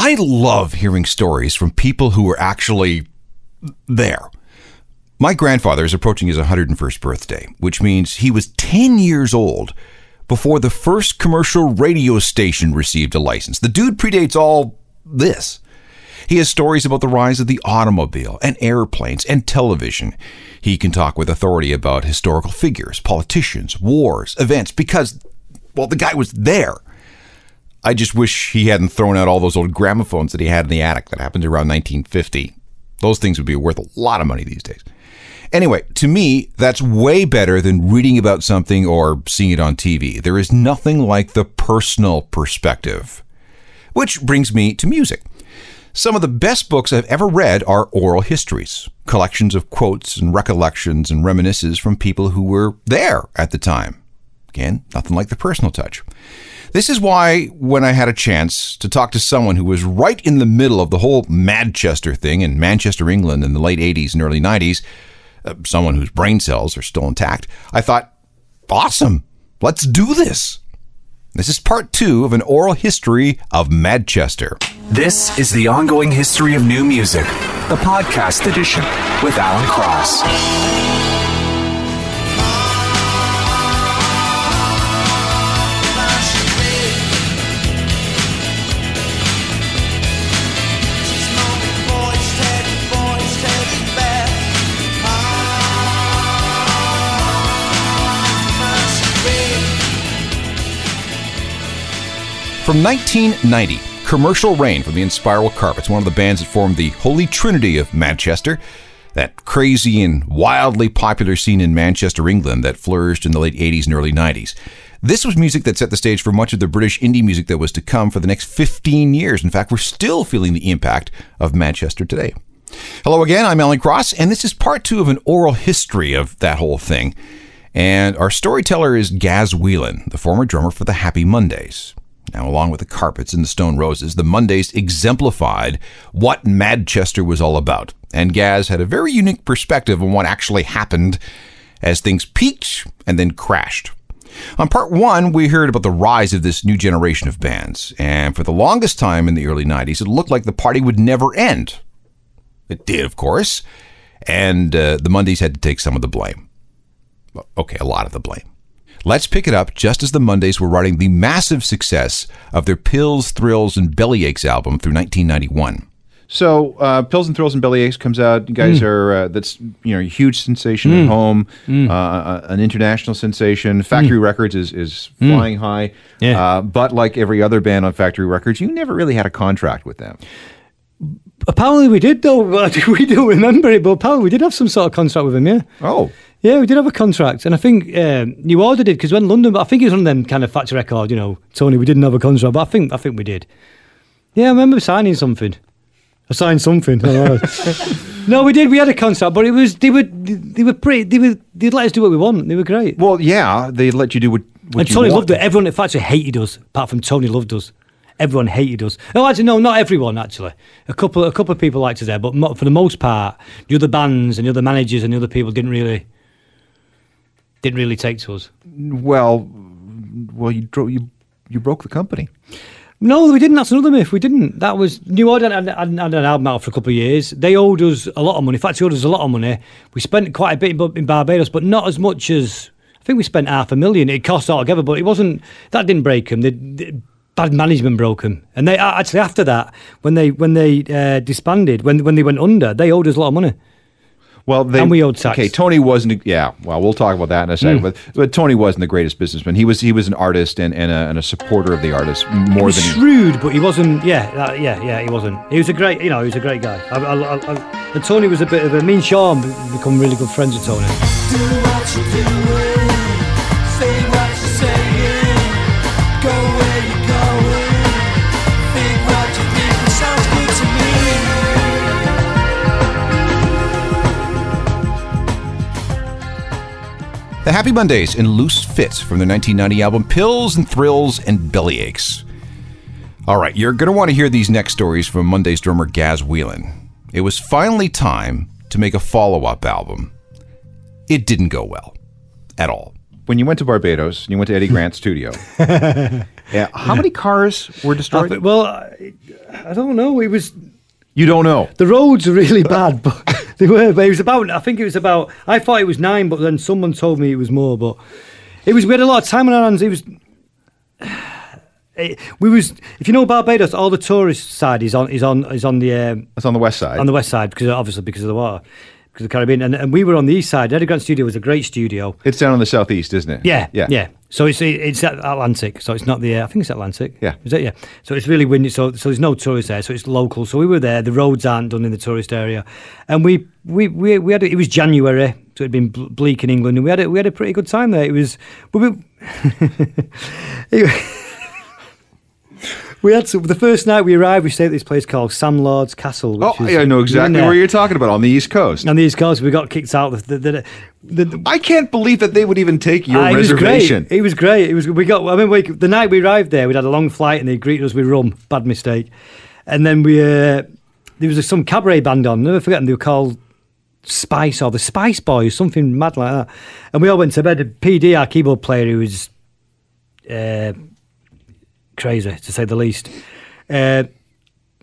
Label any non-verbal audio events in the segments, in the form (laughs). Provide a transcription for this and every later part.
I love hearing stories from people who were actually there. My grandfather is approaching his 101st birthday, which means he was 10 years old before the first commercial radio station received a license. The dude predates all this. He has stories about the rise of the automobile and airplanes and television. He can talk with authority about historical figures, politicians, wars, events, because, well, the guy was there. I just wish he hadn't thrown out all those old gramophones that he had in the attic that happened around 1950. Those things would be worth a lot of money these days. Anyway, to me, that's way better than reading about something or seeing it on TV. There is nothing like the personal perspective. Which brings me to music. Some of the best books I've ever read are oral histories, collections of quotes and recollections and reminiscences from people who were there at the time. Again, nothing like the personal touch. This is why, when I had a chance to talk to someone who was right in the middle of the whole Manchester thing in Manchester, England in the late 80s and early 90s, uh, someone whose brain cells are still intact, I thought, awesome, let's do this. This is part two of an oral history of Manchester. This is the ongoing history of new music, the podcast edition with Alan Cross. From 1990, Commercial Rain from the Inspiral Carpets, one of the bands that formed the Holy Trinity of Manchester, that crazy and wildly popular scene in Manchester, England that flourished in the late 80s and early 90s. This was music that set the stage for much of the British indie music that was to come for the next 15 years. In fact, we're still feeling the impact of Manchester today. Hello again, I'm Alan Cross, and this is part two of an oral history of that whole thing. And our storyteller is Gaz Whelan, the former drummer for the Happy Mondays. Now, along with the carpets and the stone roses, the Mondays exemplified what Madchester was all about. And Gaz had a very unique perspective on what actually happened as things peaked and then crashed. On part one, we heard about the rise of this new generation of bands. And for the longest time in the early 90s, it looked like the party would never end. It did, of course. And uh, the Mondays had to take some of the blame. Okay, a lot of the blame. Let's pick it up just as the Mondays were riding the massive success of their Pills, Thrills, and Bellyaches album through 1991. So, uh, Pills and Thrills and Bellyaches comes out. You guys mm. are uh, that's you know a huge sensation mm. at home, mm. uh, an international sensation. Factory mm. Records is is mm. flying high. Yeah. Uh, but like every other band on Factory Records, you never really had a contract with them. Apparently, we did though. (laughs) we don't remember it, but apparently we did have some sort of contract with them. Yeah. Oh. Yeah, we did have a contract, and I think um, New Order did because when London, but I think it was one of them kind of factory record, you know, Tony. We didn't have a contract, but I think I think we did. Yeah, I remember signing something. I signed something. (laughs) no, we did. We had a contract, but it was they were they were pretty. They were they'd let us do what we want. They were great. Well, yeah, they let you do what. what and Tony loved it. Everyone at factory hated us, apart from Tony loved us. Everyone hated us. No, actually, no, not everyone. Actually, a couple, a couple of people liked us there, but for the most part, the other bands and the other managers and the other people didn't really didn't really take to us. Well, well, you dro- you you broke the company. No, we didn't. That's another myth. We didn't. That was New Order had, had, had an album out for a couple of years. They owed us a lot of money. In fact, they owed us a lot of money. We spent quite a bit in, in Barbados, but not as much as I think we spent half a million. It cost altogether, but it wasn't. That didn't break them. They, they, bad management broke them. And they actually after that, when they when they uh, disbanded, when when they went under, they owed us a lot of money. Well, they, And we owed tax. Okay, Tony wasn't. Yeah, well, we'll talk about that in a second. Hmm. But but Tony wasn't the greatest businessman. He was he was an artist and, and, a, and a supporter of the artist He more was than he, shrewd, but he wasn't. Yeah, that, yeah, yeah. He wasn't. He was a great, you know, he was a great guy. I, I, I, I, and Tony was a bit of a. Me and Sean become really good friends with Tony. Happy Mondays in Loose Fits from their 1990 album Pills and Thrills and Bellyaches. All right, you're going to want to hear these next stories from Monday's drummer Gaz Whelan. It was finally time to make a follow up album. It didn't go well at all. when you went to Barbados and you went to Eddie Grant's studio. (laughs) yeah, how many cars were destroyed? But, well, I, I don't know. It was you don't know. the roads are really bad, but (laughs) they were. But it was about. I think it was about. I thought it was nine, but then someone told me it was more. But it was. We had a lot of time on our hands. It was. (sighs) It, we was. If you know Barbados, all the tourist side is on is on is on the um, That's on the west side. on the west side because obviously because of the water, the Caribbean, and, and we were on the east side. Eddie Grant Studio was a great studio. it's down on the southeast, isn't it? Yeah, yeah, yeah. So it's it's Atlantic. So it's not the. Uh, I think it's Atlantic. Yeah. is it? Yeah. So it's really windy. So so there's no tourists there. So it's local. So we were there. The roads aren't done in the tourist area, and we we we, we had it was January. So it'd been bleak in England, and we had a, we had a pretty good time there. It was, we. (laughs) it- We had some, the first night we arrived. We stayed at this place called Sam Lord's Castle. Which Oh, is- yeah, I know we were in exactly where you're talking about on the East Coast. On the East Coast, we got kicked out. The, the, the, I can't believe that they would even take your Ah, reservation. It was great. It was great. It was. We got. I mean, we, the night we arrived there, we'd had a long flight, and they greeted us with rum. Bad mistake. And then we uh, there was some cabaret band on. Never forget. them. They were called Spice or the Spice Boys, something mad like that. And we all went to bed. PD, our keyboard player, who was uh, crazy to say the least. Uh,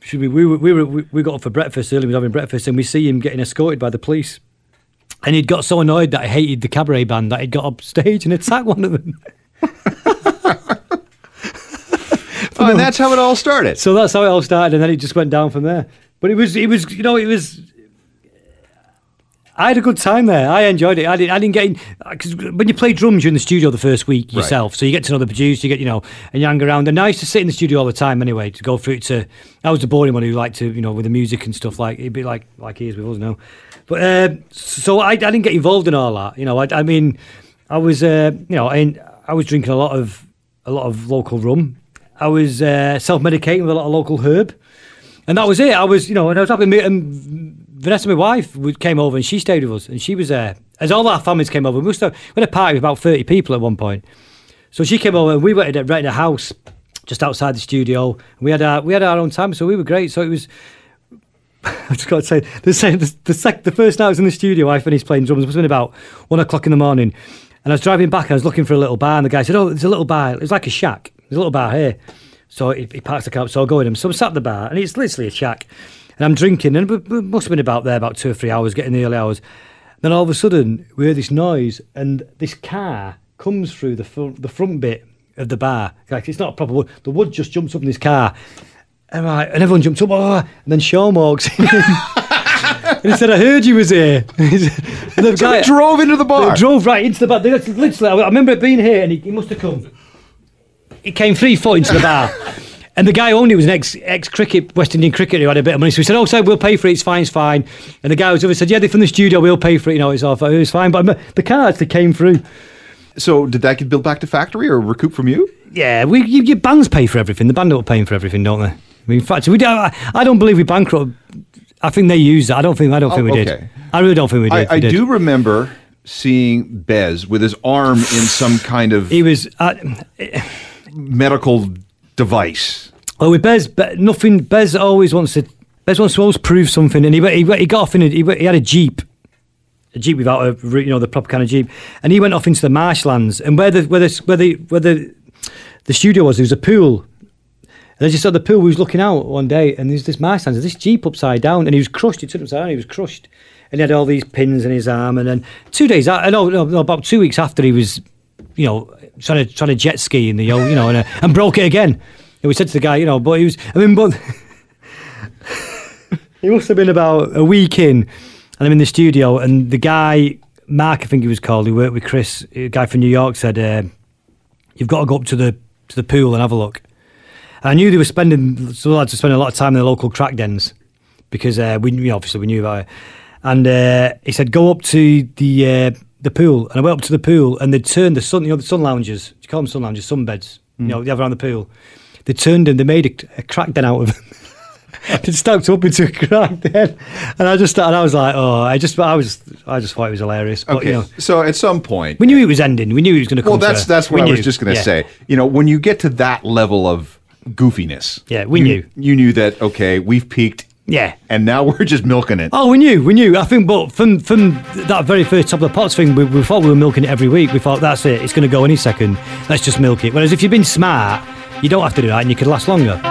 should we, we, we, were, we got up for breakfast early, we were having breakfast, and we see him getting escorted by the police. And he'd got so annoyed that he hated the cabaret band that he'd got up stage and attacked one of them. Oh, and that's how it all started. So that's how it all started, and then it just went down from there. But it was, it was, you know, it was. I had a good time there. I enjoyed it. I didn't, I didn't get in because when you play drums, you're in the studio the first week yourself, so you get to know the producer, you get, you know, and you hang around. And I used to sit in the studio all the time anyway to go through. To I was the boring one who liked to, you know, with the music and stuff like it'd be like like he is with us now. But uh, so I, I didn't get involved in all that. You know, I, I mean, I was, uh, you know, I, I was drinking a lot of a lot of local rum. I was uh, self medicating with a lot of local herb. And that was it. I was, you know, and I was me- And Vanessa, my wife, came over and she stayed with us, and she was there. As all our families came over, we must have we had a party with about thirty people at one point. So she came over, and we went to rent a house just outside the studio. We had our we had our own time, so we were great. So it was. (laughs) I just got to say, the same, the, the, sec, the first night I was in the studio, I finished playing drums. It been about one o'clock in the morning, and I was driving back. and I was looking for a little bar, and the guy said, "Oh, there's a little bar. It's like a shack. There's a little bar here." So he, he parks the car, so I go with him. So I'm sat at the bar, and it's literally a shack, and I'm drinking, and we, we must have been about there about two or three hours, getting the early hours. Then all of a sudden, we hear this noise, and this car comes through the front, the front bit of the bar. Like it's not a proper wood. The wood just jumps up in this car. And, I, and everyone jumps up, oh, and then Sean walks (laughs) in. and he said, I heard you was here. (laughs) and the So we drove into the bar. Drove right into the bar. They, literally, I remember it being here, and he, he must have come. He came three foot into the bar. And the guy who owned it was an ex ex cricket West Indian cricketer who had a bit of money. So he said, "Oh, so we'll pay for it. It's fine, it's fine." And the guy was over said, "Yeah, they're from the studio. We'll pay for it. You know, it's all fine. It was fine." But the car actually came through. So did that get built back to factory or recoup from you? Yeah, we you, your bands pay for everything. The band are paying for everything, don't they? I mean, in fact, we don't, I, I don't believe we bankrupt. I think they used that. I don't think. I don't think Oh, we okay. did. I really don't think we did. I, I did. do remember seeing Bez with his arm in some kind of He was. Uh, medical device. Oh, with Bez, Be- nothing. Bez always wants to. Bez wants to always prove something, and he he, he got off in a, he, he had a jeep, a jeep without a you know the proper kind of jeep, and he went off into the marshlands, and where the where the where the where the, the studio was, there was a pool, And I just saw the pool. We was looking out one day, and there's this marshlands, this jeep upside down, and he was crushed. He turned upside down. He was crushed, and he had all these pins in his arm. And then two days, no, no, no, about two weeks after, he was, you know, trying to trying to jet ski in the, old, you know, and, uh, and broke it again. And we said to the guy, you know, but he was, I mean, but (laughs) he must have been about a week in, and I'm in the studio, and the guy, Mark, I think he was called, who worked with Chris, a guy from New York, said, uh, "You've got to go up to the to the pool and have a look." And I knew they were spending, so lads were spending a lot of time in the local crack dens because uh, we, you know, obviously we knew about it. And uh, he said, "Go up to the uh, the pool," and I went up to the pool, and they turned the sun, you know, the sun lounges. You call them sun lounges? Sunbeds. You mm. know, they have around the pool. They turned them. They made a, a crack den out of them. (laughs) it stacked up into a crack den, and I just and I was like, oh, I just I was I just thought it was hilarious. But Okay, you know, so at some point, we knew it was ending. We knew it was going to come. well, that's to- that's what I was just going to Yeah. say. You know, when you get to that level of goofiness, Yeah, we you- knew. You knew that okay, we've peaked, Yeah. and now we're just milking it. Oh, we knew, we knew. I think, but from from that very first Top of the Pops thing, we, we thought we were milking it every week. We thought that's it; it's going to go any second. Let's just milk it. Whereas if you've been smart, you don't have to do that, and you could last longer.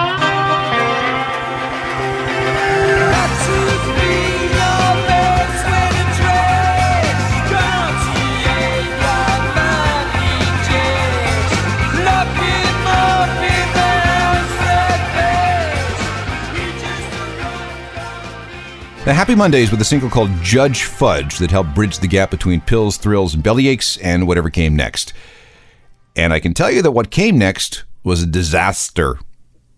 The Happy Mondays with a single called Judge Fudge that helped bridge the gap between pills, thrills, and bellyaches and whatever came next. And I can tell you that what came next was a disaster.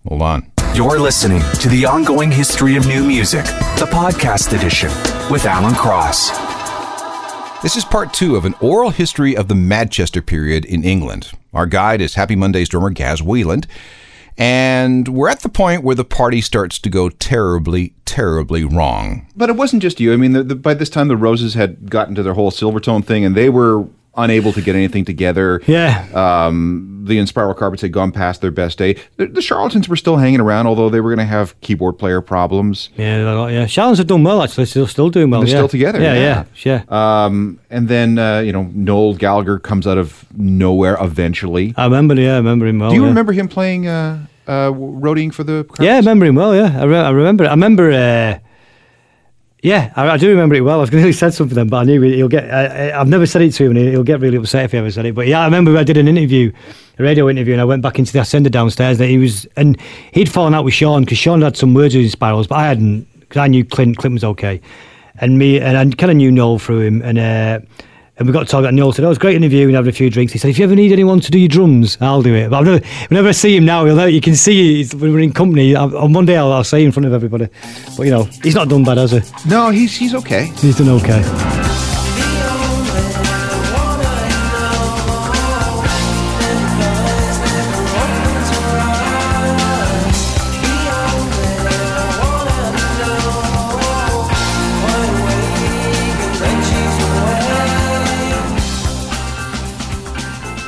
Hold on. You're listening to the ongoing history of new music, the podcast edition with Alan Cross. This is part two of an oral history of the Manchester period in England. Our guide is Happy Mondays drummer Gaz Whelan. And we're at the point where the party starts to go terribly, terribly wrong. But it wasn't just you. I mean, the, the, by this time, the Roses had gotten to their whole Silvertone thing, and they were unable to get anything together. Yeah. Um, the Inspiral Carpets had gone past their best day. The, the Charlatans were still hanging around, although they were going to have keyboard player problems. Yeah, they're yeah. Shallons have done well actually. Still, still doing well. They're yeah. still together, Yeah, yeah. yeah, yeah. Um, and then, uh, you know, Noel Gallagher comes out of nowhere eventually. I remember. Yeah, I remember him well. Do you yeah. remember him playing uh, uh, roadieing for the Carpets? Yeah, I remember him well. Yeah, I, re- I remember. I remember. Yeah, I, I do remember it well. I was going to say something then, but I knew he'll get. I, I've never said it to him, and he'll get really upset if he ever said it. But yeah, I remember I did an interview, a radio interview, and I went back into the ascender downstairs. That he was, and he'd fallen out with Sean because Sean had some words with his spirals, but I hadn't because I knew Clint. Clint was okay, and me, and I kind of knew Noel through him, and. Uh, and we got talking, and Noel said, Oh, it was a great interview and having a few drinks. He said, If you ever need anyone to do your drums, I'll do it. But I've never, whenever I see him now, he'll know, you can see he's, when we're in company. I, on one day I'll, I'll say in front of everybody. But, you know, he's not done bad, has he? No, he's he's okay. He's done okay.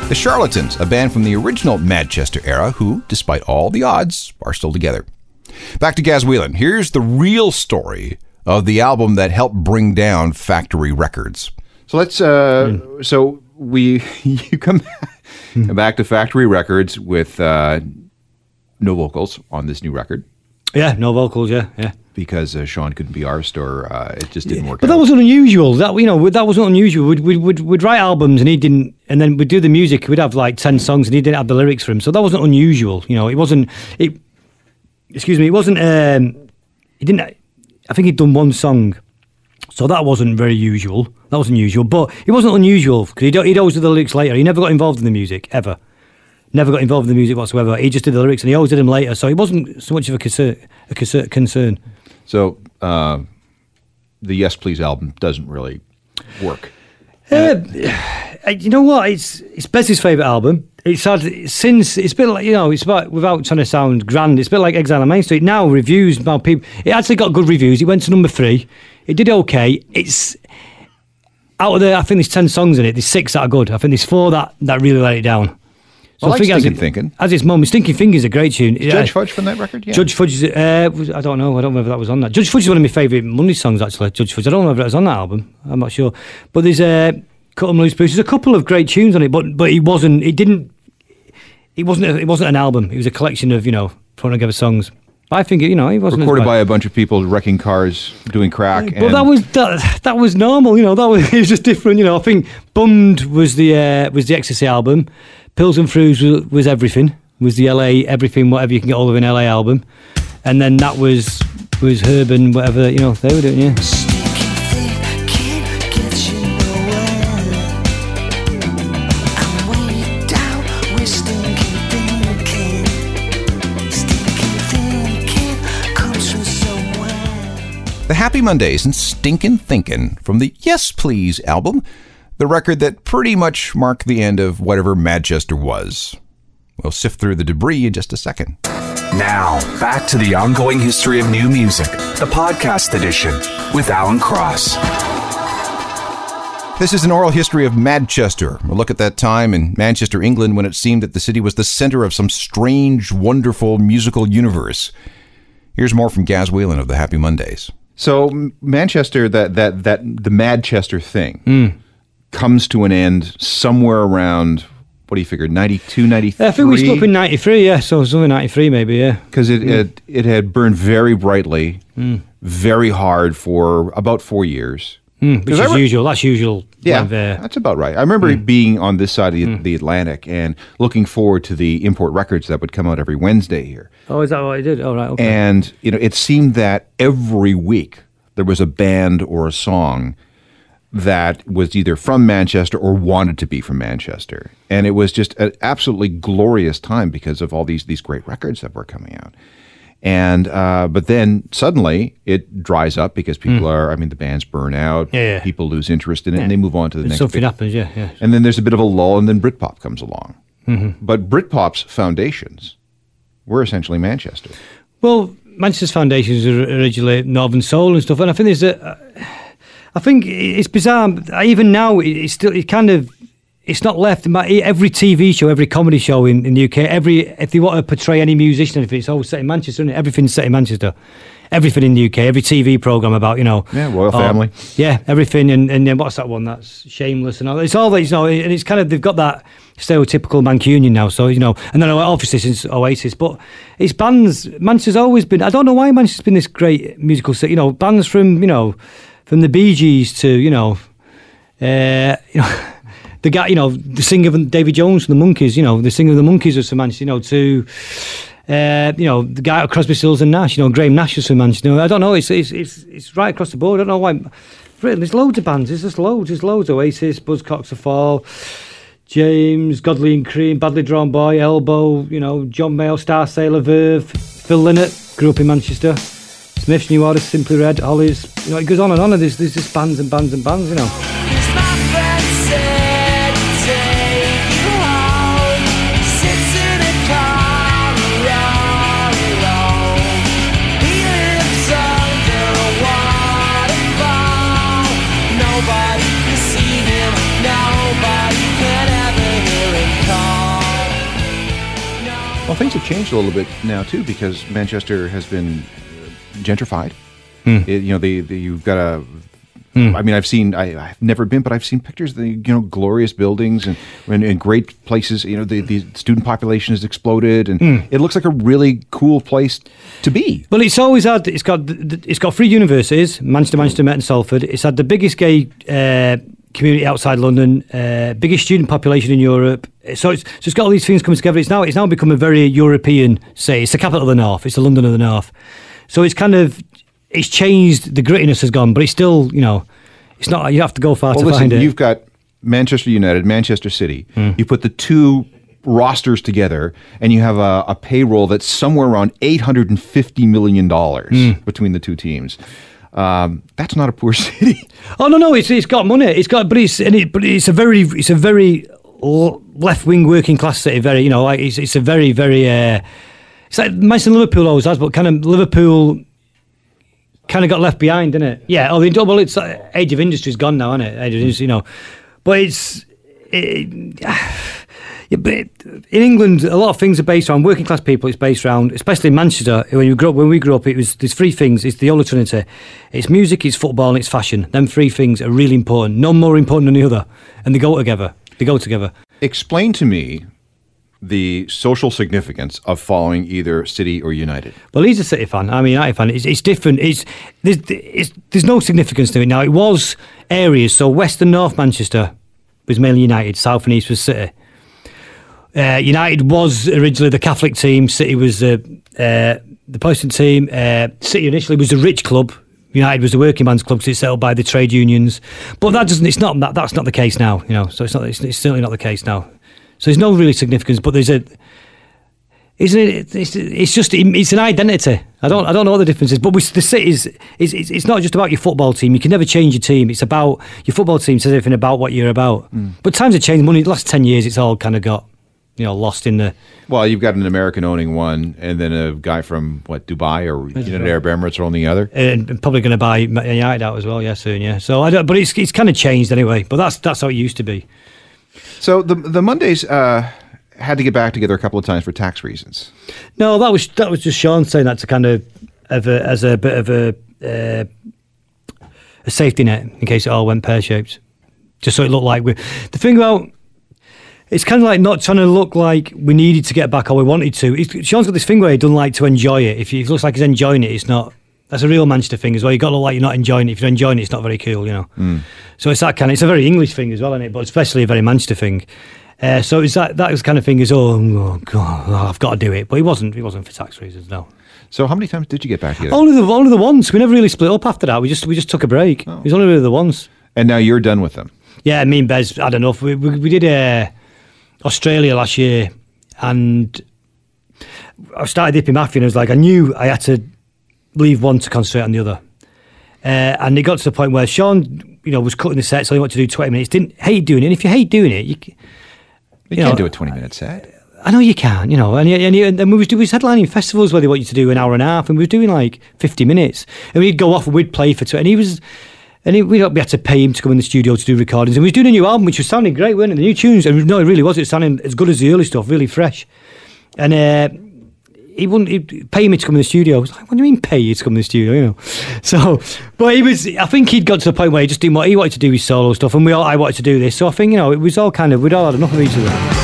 The Charlatans, a band from the original Manchester era who, despite all the odds, are still together. Back to Gaz Whelan. Here's the real story of the album that helped bring down Factory Records. So let's. Uh, So we (laughs) you come back to Factory Records with uh, no vocals on this new record Yeah, no vocals, yeah, yeah. Because uh, Sean couldn't be arsed or uh, it just didn't work. But that wasn't unusual. That you know, that wasn't unusual. We'd, we'd, we'd, we'd write albums and he didn't, and then we'd do the music. We'd have like ten songs and he didn't have the lyrics for him. So that wasn't unusual. You know, it wasn't. It. Excuse me. It wasn't. Um, he didn't. I think he'd done one song, so that wasn't very usual. That wasn't usual, but it wasn't unusual because he'd, he'd always do the lyrics later. He never got involved in the music ever. Never got involved in the music whatsoever. He just did the lyrics and he always did them later. So it wasn't so much of a concern. A concern. So uh, the Yes Please album doesn't really work. Uh, (sighs) you know what? It's it's Bez's favourite album. It's had since it's been like you know it's about without trying to sound grand. It's been like Exile on Main Street. Now reviews about people. It actually got good reviews. It went to number three. It did okay. It's out of the. I think there's ten songs in it. There's six that are good. I think there's four that that really let it down. I like think as Stinking it- Thinking. As its moment, Stinking Fingers is a great tune. Judge Fudge from that record? Yeah. Judge Fudge, is, uh, was, I don't know. I don't remember whether that was on that. Judge Fudge is one of my favourite Monday songs, actually. Judge Fudge. I don't know whether it was on that album. I'm not sure. But there's uh, Cut 'em Loose Bruce. There's a couple of great tunes on it, but but it wasn't. It didn't. It wasn't. A, it wasn't an album. It was a collection of you know putting together songs. I think you know he wasn't Recorded by a bunch of people wrecking cars, doing crack. But and that was that, that was normal, you know. That was (laughs) it was just different, you know. I think Bummed was the uh, was the ecstasy album, Pills and Fruits was, was everything. Was the LA everything whatever you can get hold of an LA album, and then that was was Herb and whatever you know they were doing. Yeah. The Happy Mondays and Stinkin' Thinkin' from the Yes Please album, the record that pretty much marked the end of whatever Manchester was. We'll sift through the debris in just a second. Now, back to the ongoing history of new music, the podcast edition with Alan Cross. This is an oral history of Manchester. A look at that time in Manchester, England, when it seemed that the city was the center of some strange, wonderful musical universe. Here's more from Gaz Whelan of the Happy Mondays. So Manchester, that that that the Madchester thing Hmm. Comes to an end somewhere around what do you figure 92, 93? I think we split up in '93. Yeah, so something '93 maybe. Yeah, because it, it it had burned very brightly, very hard for about four years. mm, which is re- usual. That's usual. Yeah, of, uh, that's about right. I remember being on this side of the, the Atlantic and looking forward to the import records that would come out every Wednesday here. oh, is that what I did? Oh, right. Okay. And you know, it seemed that every week there was a band or a song that was either from Manchester or wanted to be from Manchester, and it was just an absolutely glorious time because of all these these great records that were coming out. And uh, but then suddenly it dries up because people are. I mean, the bands burn out. Yeah, yeah. People lose interest in it, and they move on to the next. something big- happens. Yeah, yeah. and then there's a bit of a lull, and then Britpop comes along. Mm-hmm. But Britpop's foundations were essentially Manchester. Well, Manchester's foundations are originally Northern Soul and stuff, and I think there's a. I think it's bizarre. Even now, it's still it kind of. It's not left. Every TV show, every comedy show in, in the UK, every if they want to portray any musician, if it's all set in Manchester, isn't it? everything's set in Manchester. Everything in the UK, every TV program about you know, Yeah, Royle oh, Family. yeah, everything, and and then what's that one? That's Shameless and all. It's all that you know, and it's kind of they've got that stereotypical Mancunian now. So you know, and then obviously since Oasis, but it's bands. Manchester's always been. I don't know why Manchester's been this great musical city. You know, bands from you know, from the Bee Gees to you know, uh, you (laughs) know. The guy, you know, the singer of David Jones from the Monkees, you know, the singer of the Monkees from Manchester, you know, to, uh, you know, the guy at Crosby, Stills and Nash, you know, Graham Nash was from Manchester. I don't know, it's, it's it's it's right across the board. I don't know why. Really, there's loads of bands. There's just loads. There's loads. Oasis, Buzzcocks of Fall, James, Godley and Creme, Badly Drawn Boy, Elbow, you know, John Mayall, Star Sailor, Verve, Phil Lynott, grew up in Manchester. Smiths, New Order, Simply Red, Hollies. You know, it goes on and on. And there's, there's just bands and bands and bands, you know. It's my friend said to take you home. Sits in a car all alone. He lives under a waterfall. Nobody can see him. Nobody can ever hear him call. Well, things have changed a little bit now too because Manchester has been gentrified. Hmm. It- you know, the, the you've got a. I mean, I've seen. I, I've never been, but I've seen pictures of the you know glorious buildings and and, and great places. You know, the, the student population has exploded, and Hmm. it looks like a really cool place to be. Well, it's always had. It's got. It's got three universities: Manchester, Manchester, Met, and Salford. It's had the biggest gay uh, community outside London, uh, biggest student population in Europe. So it's, so it's got all these things coming together. It's now. It's now become a very European city. It's the capital of the North. It's the London of the North. So it's kind of. It's changed. The grittiness has gone, but it's still. You know, it's not. You have to go far Well, to listen, find it. you've got Manchester United, Manchester City. You put the two rosters together, and you have a, a payroll that's somewhere around eight hundred and fifty million dollars between the two teams. Um, that's not a poor (laughs) city. Oh no, no, it's it's got money. It's got, but it's and it, but it's a very it's a very left wing working class city. Very, you know, like it's it's a very very. Uh, it's like Manchester and Liverpool always has, but kind of Liverpool kind of got left behind, didn't it? Yeah. Oh, the, well, it's uh, age of industry's gone now, isn't it? Age of industry, you know, but it's. It, (sighs) yeah, but it, in England, a lot of things are based around working class people. It's based around, especially in Manchester. When you grew up, when we grew up, it was there's three things. It's the Holy Trinity. It's music, it's football, and it's fashion. Them three things are really important. None more important than the other, and they go together. They go together. Explain to me the social significance of following either City or United? Well, he's a City fan. I'm a United fan. It's, it's different. It's there's, it's there's no significance to it now. It was areas. So West and North Manchester was mainly United. South and East was City. Uh, United was originally the Catholic team. City was the uh, the Protestant team. Uh, City initially was a rich club. United was a working man's club because it's set up by the trade unions. But that doesn't. It's not that. That's not the case now. You know. So it's not. It's, it's certainly not the case now. So there's no really significance. But there's a. Isn't it? It's, it's just it's an identity. I don't I don't know what the difference is, but we, the city is it's, it's not just about your football team. You can never change your team. It's about your football team says everything about what you're about. Hmm. But times have changed. Money the last ten years, it's all kind of got you know lost in the. Well, you've got an American owning one, and then a guy from what Dubai or United Arab Emirates are owning the other. And and probably going to buy United out as well, yeah, soon, yeah. So I don't, but it's it's kind of changed anyway. But that's that's how it used to be. So the the Mondays uh, had to get back together a couple of times for tax reasons. No, that was that was just Sean saying that to kind of of a, as a bit of a uh, a safety net in case it all went pear shaped, just so it looked like we. The thing about it's kind of like not trying to look like we needed to get back or we wanted to. It's, Sean's got this thing where he doesn't like to enjoy it. If he looks like he's enjoying it, it's not. That's a real Manchester thing as well. You've got to look like you're not enjoying it. If you're enjoying it, it's not very cool, you know. So it's that kind of. It's a very English thing as well, isn't it? But especially a very Manchester thing. Uh, so it's that that was kind of thing as oh, oh god, I've got to do it. But he wasn't. He wasn't for tax reasons. No. So how many times did you get back here? Only the only the once. We never really split up after that. We just we just took a break. It was only really the once. And now you're done with them. Yeah, me and Bez had enough. We we, we did uh, Australia last year, and I started dipping Matthew, and I was like, I knew I had to leave one to concentrate on the other. Uh, and it got to the point where Sean, you know, was cutting the set, so he wanted to do twenty minutes. Didn't hate doing it. And if you hate doing it, you, You, You can't do a 20 minute set. I know you can, you know, and and, and, and we was we was headlining festivals where they want you to do an hour and a half, and we was doing like fifty minutes, and we'd go off and we'd play for two, and he was, and he, we we had to pay him to come in the studio to do recordings, and we was doing a new album which was sounding great, weren't it? The new tunes, and no, it really was. It was sounding as good as the early stuff, really fresh, and. uh he wouldn't he'd pay me to come in the studio. I was like, what do you mean pay you to come in the studio? You know, (laughs) so but he was. I think he'd got to the point where he just didn't want. He wanted to do his solo stuff, and we all. I wanted to do this. So I think you know it was all kind of we'd all had enough of each other.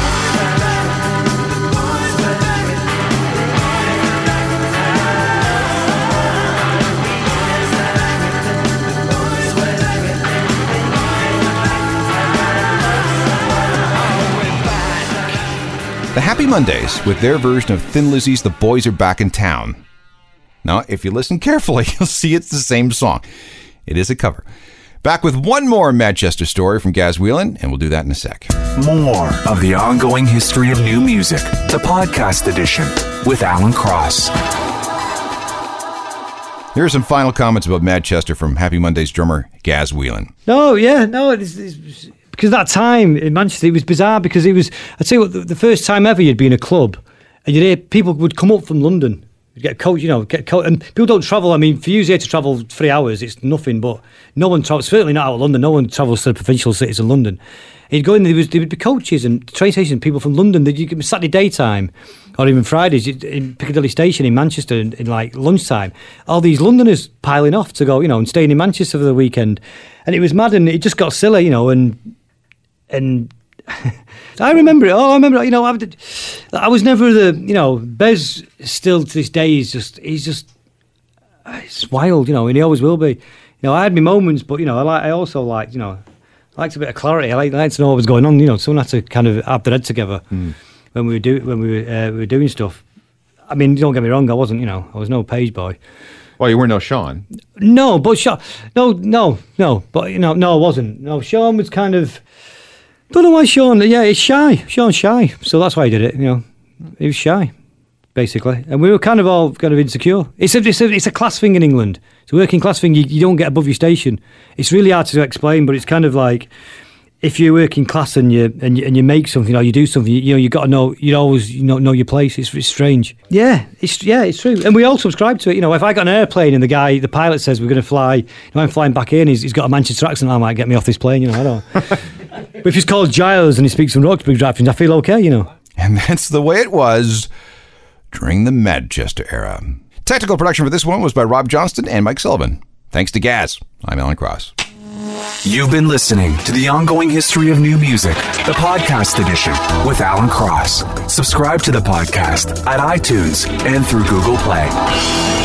The Happy Mondays with their version of Thin Lizzy's The Boys Are Back in Town. Now, if you listen carefully, (laughs) you'll see it's the same song. It is a cover. Back with one more Manchester story from Gaz Whelan, and we'll do that in a sec. More of the ongoing history of new music, the podcast edition with Alan Cross. Here are some final comments about Manchester from Happy Mondays drummer Gaz Whelan. No, yeah, no, it's, it's because that time in Manchester it was bizarre because it was. I'd say what the, the first time ever you'd be in a club, and you'd hear people would come up from London, you'd get coach, you know, get coach, and people don't travel. I mean, for you here to travel three hours, it's nothing. But no one travels. Certainly not out of London. No one travels to the provincial cities of London. You'd go in, there, was, there would be coaches and train stations, people from London. That you could Saturday daytime, or even Fridays in Piccadilly Station in Manchester in, in like lunchtime. All these Londoners piling off to go, you know, and staying in Manchester for the weekend, and it was mad, and it just got silly, you know, and and (laughs) I remember it. Oh, I remember. it, You know, I, did- I was never the. You know, Bez still to this day. is just. He's just. It's wild, you know, and he always will be. You know, I had my moments, but you know, I like. I also like. You know, I liked a bit of clarity. I like, I to know what was going on. You know, someone had to kind of have their head together when we were do when we were, uh, we were doing stuff. I mean, don't get me wrong. I wasn't. You know, I was no page boy. Well, you were no Sean. No, but Sean, no, no, no, but you know, no, I wasn't. No, Sean was kind of. Don't know why Sean. Yeah, it's shy. Sean's shy, so that's why he did it. You know, he was shy, basically, and we were kind of all kind of insecure. It's a, it's a, it's a class thing in England. It's a working class thing. You, you don't get above your station. It's really hard to explain, but it's kind of like if you're working class and you and you, and you make something or you do something, you, you know, you got to know. You always you know know your place. It's, it's strange. Yeah, it's yeah, it's true. And we all subscribe to it. You know, if I got an airplane and the guy, the pilot says we're going to fly, you know, I'm flying back in. He's, he's got a Manchester accent. I might get me off this plane. You know, I don't. (laughs) but if he's called Giles and he speaks from Roxbury driving, I feel okay. You know. And (laughs) that's the way it was during the Manchester era. Technical production for this one was by Rob Johnston and Mike Sullivan. Thanks to Gaz. I'm Alan Cross. You've been listening to the ongoing history of new music, the podcast edition with Alan Cross. Subscribe to the podcast at iTunes and through Google Play.